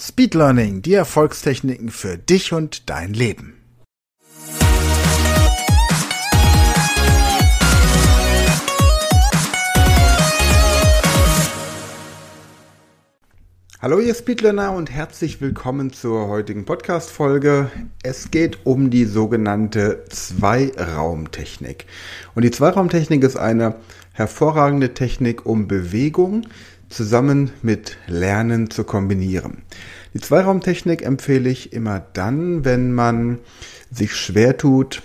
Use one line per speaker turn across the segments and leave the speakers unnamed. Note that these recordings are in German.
Speed Learning, die Erfolgstechniken für dich und dein Leben. Hallo ihr Speedlearner und herzlich willkommen zur heutigen Podcast-Folge. Es geht um die sogenannte Zweiraumtechnik. Und die Zweiraumtechnik ist eine hervorragende Technik, um Bewegung zusammen mit Lernen zu kombinieren. Die Zweiraumtechnik empfehle ich immer dann, wenn man sich schwer tut,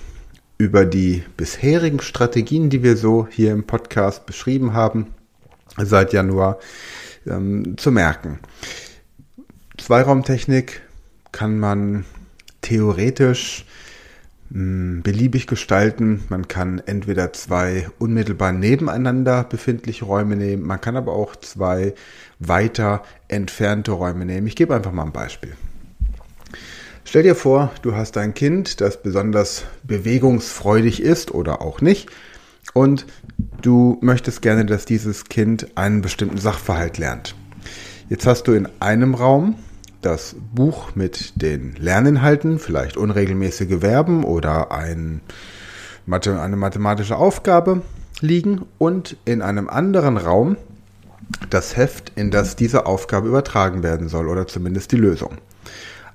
über die bisherigen Strategien, die wir so hier im Podcast beschrieben haben, seit Januar ähm, zu merken. Zweiraumtechnik kann man theoretisch beliebig gestalten. Man kann entweder zwei unmittelbar nebeneinander befindliche Räume nehmen, man kann aber auch zwei weiter entfernte Räume nehmen. Ich gebe einfach mal ein Beispiel. Stell dir vor, du hast ein Kind, das besonders bewegungsfreudig ist oder auch nicht und du möchtest gerne, dass dieses Kind einen bestimmten Sachverhalt lernt. Jetzt hast du in einem Raum das Buch mit den Lerninhalten, vielleicht unregelmäßige Verben oder ein, eine mathematische Aufgabe liegen und in einem anderen Raum das Heft, in das diese Aufgabe übertragen werden soll oder zumindest die Lösung.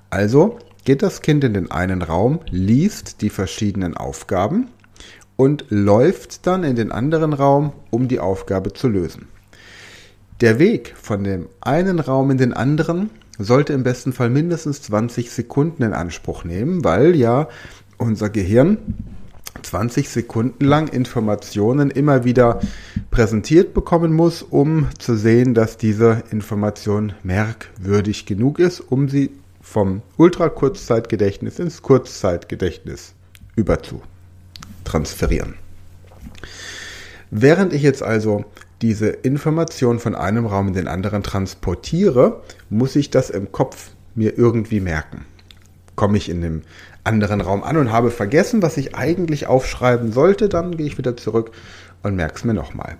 Also geht das Kind in den einen Raum, liest die verschiedenen Aufgaben und läuft dann in den anderen Raum, um die Aufgabe zu lösen. Der Weg von dem einen Raum in den anderen sollte im besten Fall mindestens 20 Sekunden in Anspruch nehmen, weil ja unser Gehirn 20 Sekunden lang Informationen immer wieder präsentiert bekommen muss, um zu sehen, dass diese Information merkwürdig genug ist, um sie vom Ultrakurzzeitgedächtnis ins Kurzzeitgedächtnis überzu transferieren. Während ich jetzt also diese Information von einem Raum in den anderen transportiere, muss ich das im Kopf mir irgendwie merken. Komme ich in dem anderen Raum an und habe vergessen, was ich eigentlich aufschreiben sollte, dann gehe ich wieder zurück und merke es mir nochmal.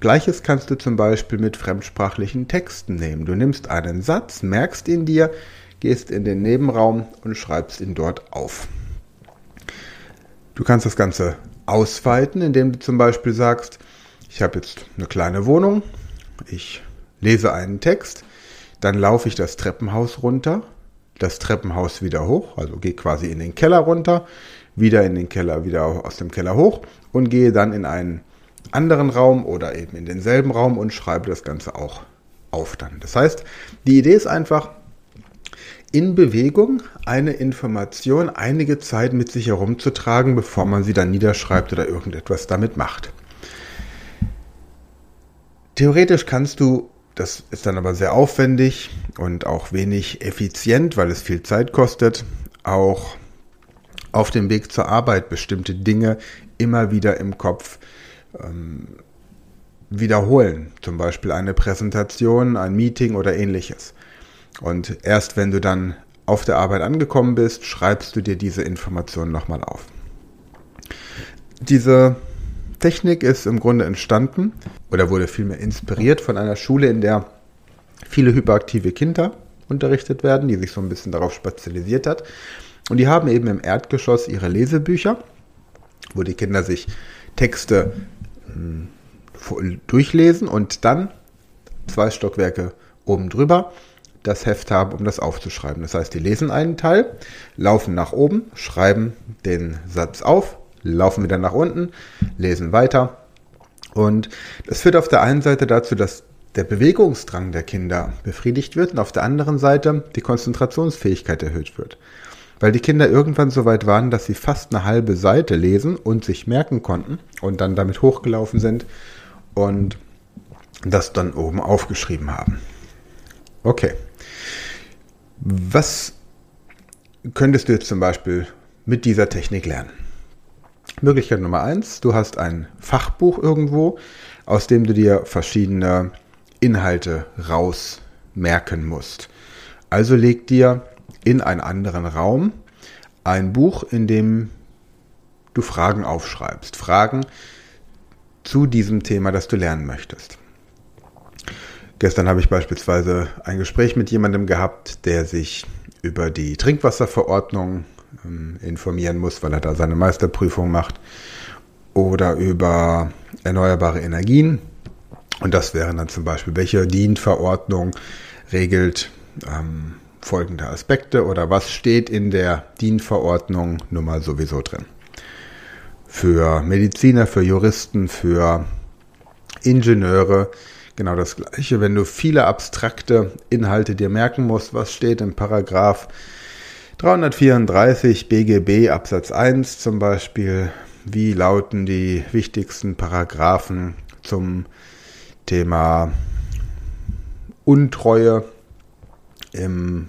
Gleiches kannst du zum Beispiel mit fremdsprachlichen Texten nehmen. Du nimmst einen Satz, merkst ihn dir, gehst in den Nebenraum und schreibst ihn dort auf. Du kannst das Ganze ausweiten, indem du zum Beispiel sagst, ich habe jetzt eine kleine Wohnung, ich lese einen Text, dann laufe ich das Treppenhaus runter, das Treppenhaus wieder hoch, also gehe quasi in den Keller runter, wieder in den Keller, wieder aus dem Keller hoch und gehe dann in einen anderen Raum oder eben in denselben Raum und schreibe das Ganze auch auf dann. Das heißt, die Idee ist einfach, in Bewegung eine Information einige Zeit mit sich herumzutragen, bevor man sie dann niederschreibt oder irgendetwas damit macht. Theoretisch kannst du, das ist dann aber sehr aufwendig und auch wenig effizient, weil es viel Zeit kostet, auch auf dem Weg zur Arbeit bestimmte Dinge immer wieder im Kopf ähm, wiederholen. Zum Beispiel eine Präsentation, ein Meeting oder ähnliches. Und erst wenn du dann auf der Arbeit angekommen bist, schreibst du dir diese Informationen nochmal auf. Diese Technik ist im Grunde entstanden oder wurde vielmehr inspiriert von einer Schule, in der viele hyperaktive Kinder unterrichtet werden, die sich so ein bisschen darauf spezialisiert hat. Und die haben eben im Erdgeschoss ihre Lesebücher, wo die Kinder sich Texte hm, durchlesen und dann zwei Stockwerke oben drüber das Heft haben, um das aufzuschreiben. Das heißt, die lesen einen Teil, laufen nach oben, schreiben den Satz auf, laufen wieder nach unten, lesen weiter. Und das führt auf der einen Seite dazu, dass der Bewegungsdrang der Kinder befriedigt wird und auf der anderen Seite die Konzentrationsfähigkeit erhöht wird. Weil die Kinder irgendwann so weit waren, dass sie fast eine halbe Seite lesen und sich merken konnten und dann damit hochgelaufen sind und das dann oben aufgeschrieben haben. Okay. Was könntest du jetzt zum Beispiel mit dieser Technik lernen? Möglichkeit Nummer eins, du hast ein Fachbuch irgendwo, aus dem du dir verschiedene Inhalte rausmerken musst. Also leg dir in einen anderen Raum ein Buch, in dem du Fragen aufschreibst. Fragen zu diesem Thema, das du lernen möchtest. Gestern habe ich beispielsweise ein Gespräch mit jemandem gehabt, der sich über die Trinkwasserverordnung ähm, informieren muss, weil er da seine Meisterprüfung macht, oder über erneuerbare Energien. Und das wären dann zum Beispiel, welche DIN-Verordnung regelt ähm, folgende Aspekte oder was steht in der DIN-Verordnung Nummer sowieso drin. Für Mediziner, für Juristen, für Ingenieure genau das Gleiche. Wenn du viele abstrakte Inhalte dir merken musst, was steht im Paragraph 334 BGB Absatz 1 zum Beispiel, wie lauten die wichtigsten Paragraphen zum Thema Untreue im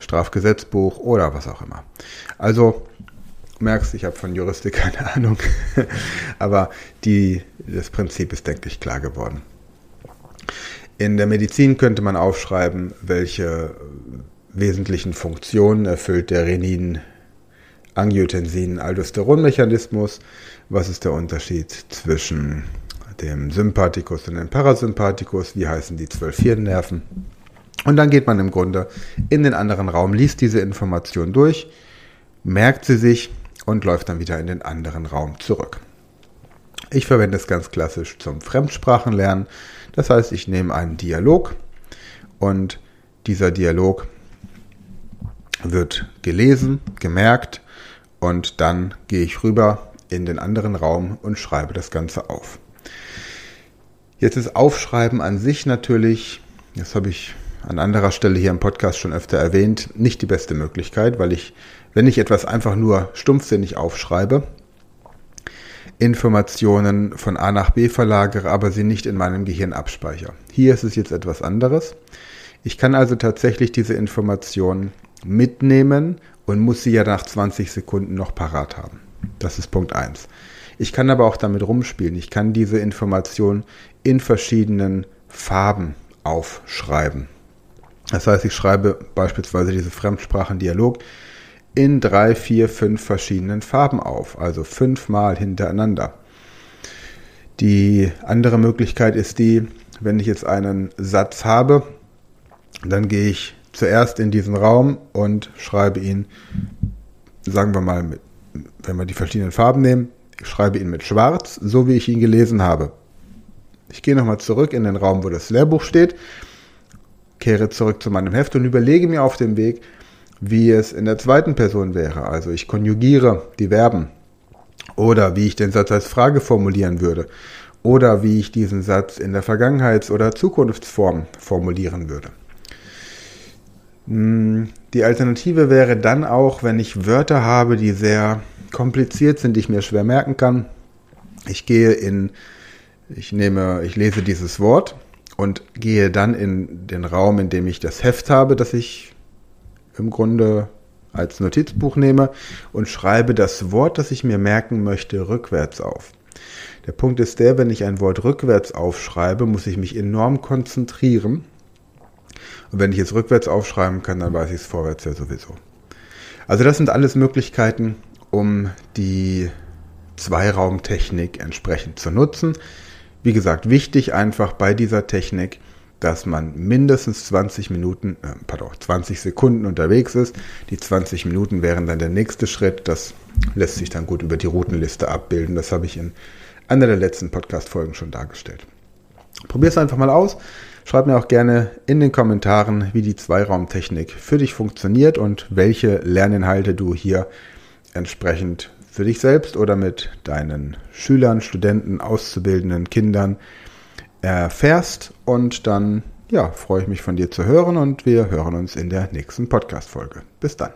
Strafgesetzbuch oder was auch immer. Also merkst, ich habe von Juristik keine Ahnung, aber die, das Prinzip ist, denke ich, klar geworden. In der Medizin könnte man aufschreiben, welche wesentlichen Funktionen erfüllt der Renin Angiotensin Aldosteronmechanismus. Was ist der Unterschied zwischen dem Sympathikus und dem Parasympathikus? Wie heißen die zwölf Hirnnerven? Und dann geht man im Grunde in den anderen Raum, liest diese Information durch, merkt sie sich und läuft dann wieder in den anderen Raum zurück. Ich verwende es ganz klassisch zum Fremdsprachenlernen. Das heißt, ich nehme einen Dialog und dieser Dialog wird gelesen, gemerkt und dann gehe ich rüber in den anderen Raum und schreibe das Ganze auf. Jetzt ist Aufschreiben an sich natürlich, das habe ich an anderer Stelle hier im Podcast schon öfter erwähnt, nicht die beste Möglichkeit, weil ich, wenn ich etwas einfach nur stumpfsinnig aufschreibe, Informationen von A nach B verlagere, aber sie nicht in meinem Gehirn abspeichere. Hier ist es jetzt etwas anderes. Ich kann also tatsächlich diese Informationen mitnehmen und muss sie ja nach 20 Sekunden noch parat haben. Das ist Punkt 1. Ich kann aber auch damit rumspielen. Ich kann diese Information in verschiedenen Farben aufschreiben. Das heißt, ich schreibe beispielsweise diese Fremdsprachendialog in drei, vier, fünf verschiedenen Farben auf, also fünfmal hintereinander. Die andere Möglichkeit ist die, wenn ich jetzt einen Satz habe, dann gehe ich zuerst in diesen Raum und schreibe ihn, sagen wir mal, mit, wenn wir die verschiedenen Farben nehmen, ich schreibe ihn mit Schwarz, so wie ich ihn gelesen habe. Ich gehe nochmal zurück in den Raum, wo das Lehrbuch steht, kehre zurück zu meinem Heft und überlege mir auf dem Weg, wie es in der zweiten Person wäre. Also ich konjugiere die Verben oder wie ich den Satz als Frage formulieren würde oder wie ich diesen Satz in der Vergangenheits- oder Zukunftsform formulieren würde. Hm, die Alternative wäre dann auch, wenn ich Wörter habe, die sehr kompliziert sind, die ich mir schwer merken kann. Ich gehe in, ich nehme, ich lese dieses Wort und gehe dann in den Raum, in dem ich das Heft habe, das ich im Grunde als Notizbuch nehme und schreibe das Wort, das ich mir merken möchte, rückwärts auf. Der Punkt ist der, wenn ich ein Wort rückwärts aufschreibe, muss ich mich enorm konzentrieren. Und wenn ich es rückwärts aufschreiben kann, dann weiß ich es vorwärts ja sowieso. Also das sind alles Möglichkeiten, um die Zweiraumtechnik entsprechend zu nutzen. Wie gesagt, wichtig einfach bei dieser Technik, dass man mindestens 20 Minuten, äh, pardon, 20 Sekunden unterwegs ist. Die 20 Minuten wären dann der nächste Schritt. Das lässt sich dann gut über die Routenliste abbilden. Das habe ich in einer der letzten Podcast-Folgen schon dargestellt. Probier es einfach mal aus. Schreib mir auch gerne in den Kommentaren, wie die Zweiraumtechnik für dich funktioniert und welche Lerninhalte du hier entsprechend für dich selbst oder mit deinen Schülern, Studenten, Auszubildenden, Kindern erfährst. Und dann, ja, freue ich mich von dir zu hören und wir hören uns in der nächsten Podcast-Folge. Bis dann.